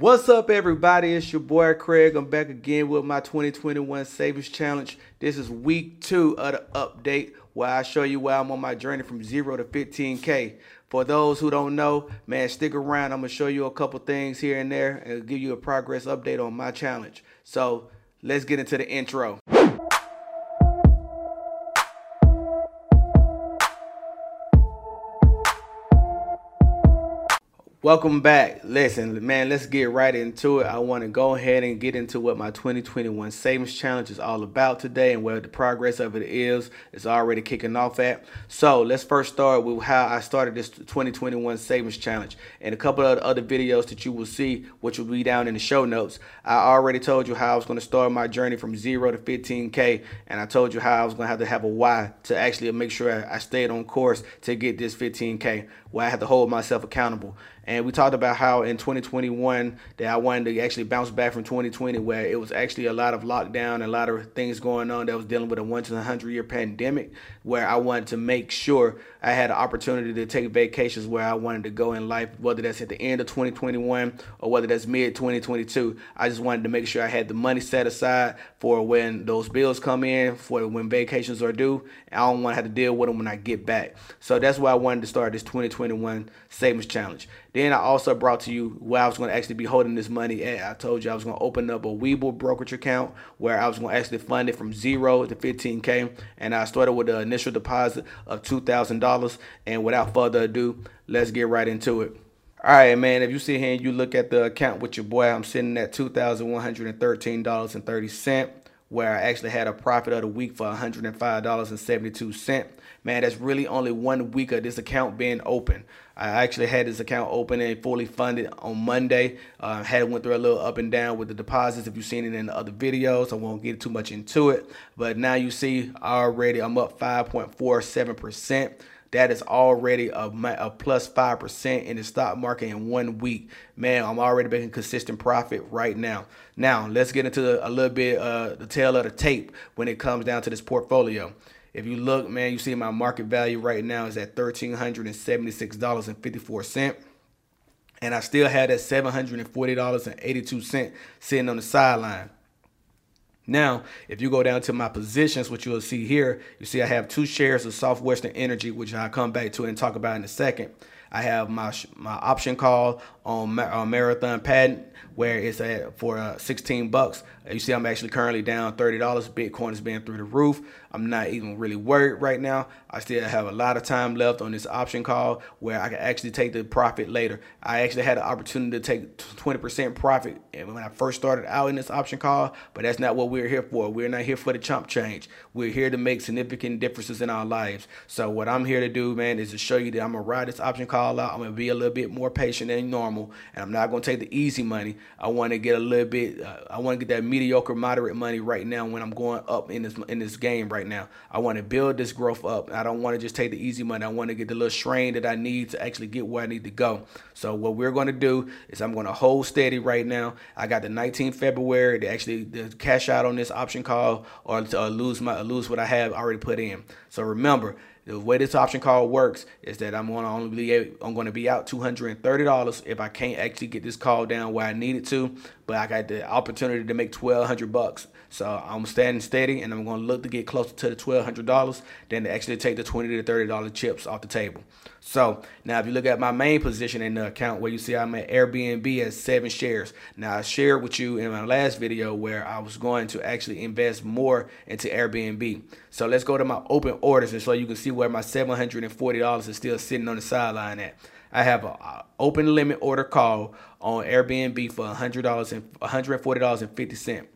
What's up, everybody? It's your boy Craig. I'm back again with my 2021 Savings Challenge. This is week two of the update where I show you where I'm on my journey from zero to 15K. For those who don't know, man, stick around. I'm going to show you a couple things here and there and give you a progress update on my challenge. So let's get into the intro. Welcome back. Listen, man, let's get right into it. I want to go ahead and get into what my 2021 Savings Challenge is all about today and where the progress of it is. It's already kicking off at. So let's first start with how I started this 2021 Savings Challenge and a couple of other videos that you will see, which will be down in the show notes. I already told you how I was going to start my journey from zero to 15K, and I told you how I was going to have to have a why to actually make sure I stayed on course to get this 15K, where I had to hold myself accountable. And we talked about how in 2021 that I wanted to actually bounce back from 2020, where it was actually a lot of lockdown and a lot of things going on that was dealing with a once in a hundred year pandemic, where I wanted to make sure I had an opportunity to take vacations where I wanted to go in life, whether that's at the end of 2021 or whether that's mid 2022. I just wanted to make sure I had the money set aside for when those bills come in, for when vacations are due. I don't want to have to deal with them when I get back. So that's why I wanted to start this 2021 savings challenge. I also brought to you where I was going to actually be holding this money at. I told you I was going to open up a Webull brokerage account where I was going to actually fund it from zero to 15K. And I started with an initial deposit of $2,000. And without further ado, let's get right into it. All right, man, if you sit here and you look at the account with your boy, I'm sitting at $2,113.30 where I actually had a profit of the week for $105.72. Man, that's really only one week of this account being open. I actually had this account open and fully funded on Monday. Uh, had went through a little up and down with the deposits. If you've seen it in the other videos, I won't get too much into it. But now you see already I'm up 5.47%. That is already a, a plus 5% in the stock market in one week. Man, I'm already making consistent profit right now. Now, let's get into a little bit uh, the tail of the tape when it comes down to this portfolio. If you look, man, you see my market value right now is at $1,376.54. And I still had that $740.82 sitting on the sideline. Now, if you go down to my positions, which you'll see here, you see I have two shares of Southwestern Energy, which I'll come back to and talk about in a second. I have my my option call on, on Marathon Patent where it's at for uh, 16 bucks. You see, I'm actually currently down $30. Bitcoin is being through the roof. I'm not even really worried right now. I still have a lot of time left on this option call where I can actually take the profit later. I actually had an opportunity to take 20% profit when I first started out in this option call, but that's not what we're here for. We're not here for the chump change. We're here to make significant differences in our lives. So what I'm here to do, man, is to show you that I'm gonna ride this option call out. I'm gonna be a little bit more patient than normal, and I'm not gonna take the easy money. I want to get a little bit. Uh, I want to get that mediocre, moderate money right now when I'm going up in this in this game right now. I want to build this growth up. I don't want to just take the easy money. I want to get the little strain that I need to actually get where I need to go. So what we're going to do is I'm going to hold steady right now. I got the 19th February to actually to cash out on this option call or to uh, lose my lose what I have already put in. So remember, the way this option call works is that I'm going to only be I'm going to be out $230 if I can't actually get this call down where I need it to, but I got the opportunity to make 1200 bucks. So I'm standing steady and I'm going to look to get closer to the $1200 than to actually take the 20 to $30 chips off the table. So now if you look at my main position in the account where you see I'm at Airbnb at seven shares. Now I shared with you in my last video where I was going to actually invest more into Airbnb. So let's go to my open orders and so you can see where my $740 is still sitting on the sideline at. I have an open limit order call on Airbnb for $100 and $140.50.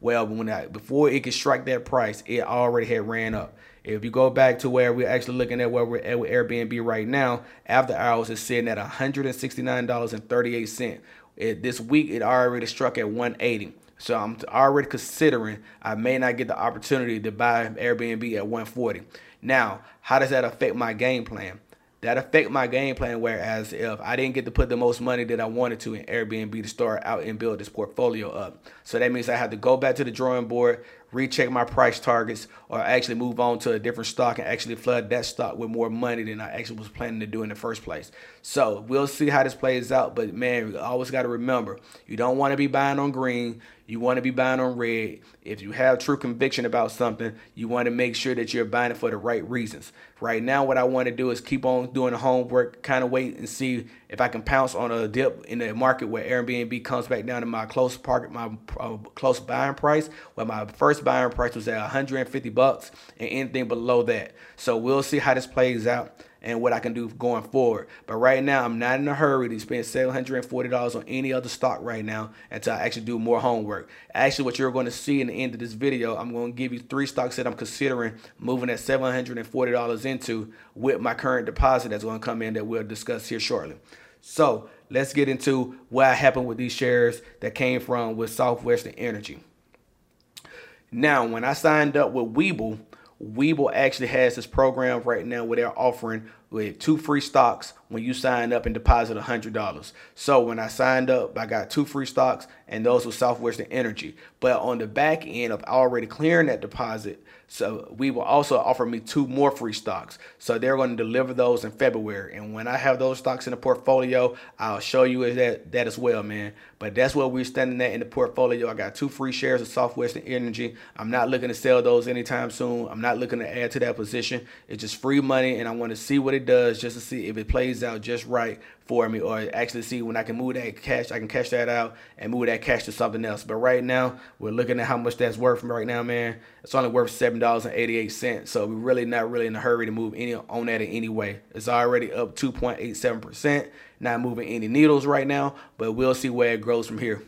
Well, when I, before it could strike that price, it already had ran up. If you go back to where we're actually looking at where we're at with Airbnb right now, after hours is sitting at $169.38. It, this week it already struck at 180. So I'm already considering I may not get the opportunity to buy Airbnb at 140. Now, how does that affect my game plan? that affect my game plan. Whereas if I didn't get to put the most money that I wanted to in Airbnb to start out and build this portfolio up, so that means I have to go back to the drawing board, recheck my price targets, or actually move on to a different stock and actually flood that stock with more money than I actually was planning to do in the first place. So we'll see how this plays out. But man, you always got to remember you don't want to be buying on green. You want to be buying on red. If you have true conviction about something, you want to make sure that you're buying it for the right reasons. Right now, what I want to do is keep on doing the homework, kind of wait and see if I can pounce on a dip in the market where Airbnb comes back down to my close market, my uh, close buying price, where my first buying price was at 150 bucks, and anything below that. So we'll see how this plays out and what I can do going forward. But right now, I'm not in a hurry to spend $740 on any other stock right now until I actually do more homework. Actually, what you're going to see in the end of this video, I'm going to give you three stocks that I'm considering moving that $740 into with my current deposit that's going to come in that we'll discuss here shortly. So let's get into what happened with these shares that came from with Southwestern Energy. Now, when I signed up with Webull, Webull actually has this program right now where they're offering with two free stocks when you sign up and deposit $100. So when I signed up, I got two free stocks and those were Southwestern Energy. But on the back end of already clearing that deposit, so Webull also offer me two more free stocks. So they're going to deliver those in February. And when I have those stocks in the portfolio, I'll show you that that as well, man. But that's what we're standing at in the portfolio. I got two free shares of Southwestern Energy. I'm not looking to sell those anytime soon. I'm not looking to add to that position. It's just free money, and I want to see what it does just to see if it plays out just right for me or actually see when I can move that cash, I can cash that out and move that cash to something else. But right now, we're looking at how much that's worth right now, man. It's only worth $7.88. So we're really not really in a hurry to move any on that in any way. It's already up 2.87%. Not moving any needles right now, but we'll see where it grows from here.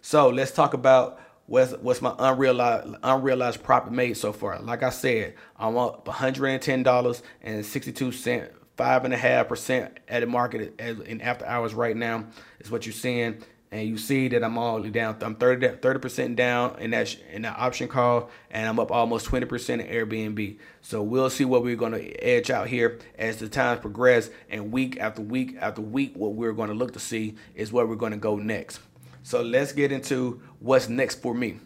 So let's talk about what's what's my unrealized unrealized profit made so far. Like I said, I'm up $110.62 five and a half percent at the market in after hours right now is what you're seeing. And you see that I'm all down. I'm 30 percent down in that in that option call, and I'm up almost 20 percent in Airbnb. So we'll see what we're going to edge out here as the times progress, and week after week after week, what we're going to look to see is where we're going to go next. So let's get into what's next for me.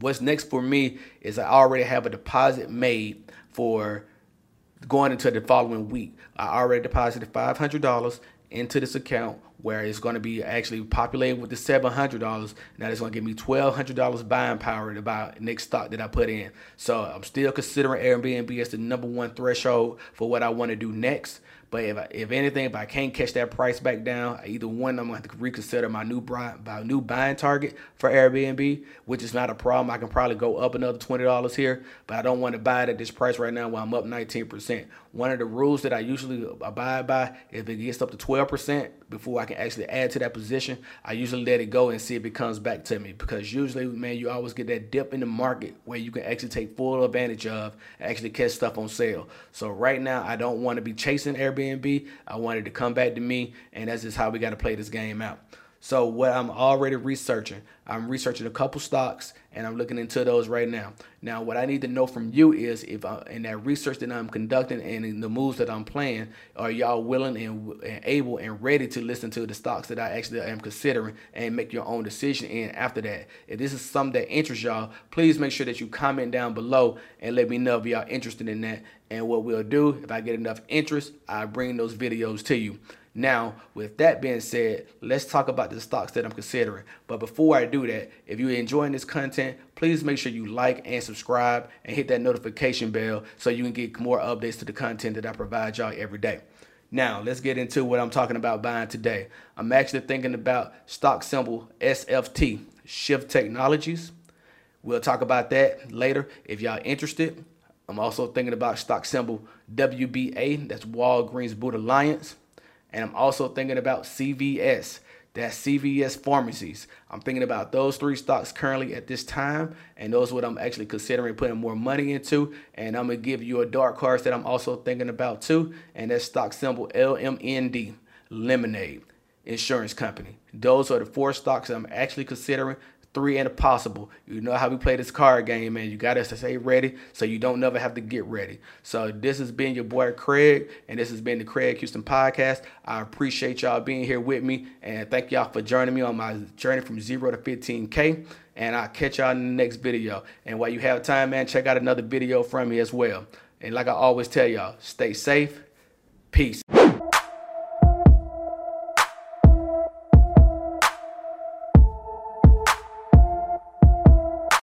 What's next for me is I already have a deposit made for going into the following week. I already deposited $500 into this account where it's going to be actually populated with the $700. Now it's going to give me $1,200 buying power to buy next stock that I put in. So I'm still considering Airbnb as the number one threshold for what I want to do next. But if I, if anything, if I can't catch that price back down, either one, I'm gonna have to reconsider my new buy, my new buying target for Airbnb, which is not a problem. I can probably go up another twenty dollars here, but I don't want to buy it at this price right now while I'm up 19%. One of the rules that I usually abide by, is if it gets up to 12% before I can actually add to that position, I usually let it go and see if it comes back to me. Because usually, man, you always get that dip in the market where you can actually take full advantage of actually catch stuff on sale. So right now, I don't want to be chasing Airbnb. I wanted to come back to me, and that's just how we got to play this game out. So what I'm already researching, I'm researching a couple stocks and I'm looking into those right now. Now, what I need to know from you is if I, in that research that I'm conducting and in the moves that I'm playing, are y'all willing and, and, able and ready to listen to the stocks that I actually am considering and make your own decision in after that? If this is something that interests y'all, please make sure that you comment down below and let me know if y'all interested in that. And what we'll do, if I get enough interest, I bring those videos to you. Now, with that being said, let's talk about the stocks that I'm considering. But before I do that, if you're enjoying this content, please make sure you like and subscribe and hit that notification bell so you can get more updates to the content that I provide y'all every day. Now, let's get into what I'm talking about buying today. I'm actually thinking about stock symbol SFT, Shift Technologies. We'll talk about that later if y'all interested. I'm also thinking about stock symbol WBA, that's Walgreens Boots Alliance. And I'm also thinking about CVS. That's CVS pharmacies. I'm thinking about those three stocks currently at this time, and those are what I'm actually considering putting more money into. And I'm gonna give you a dark horse that I'm also thinking about too, and that's stock symbol LMND, Lemonade Insurance Company. Those are the four stocks I'm actually considering three and a possible. You know how we play this card game, man. You got us to stay ready so you don't never have to get ready. So this has been your boy Craig, and this has been the Craig Houston Podcast. I appreciate y'all being here with me, and thank y'all for joining me on my journey from zero to 15K. And I'll catch y'all in the next video. And while you have time, man, check out another video from me as well. And like I always tell y'all, stay safe. Peace.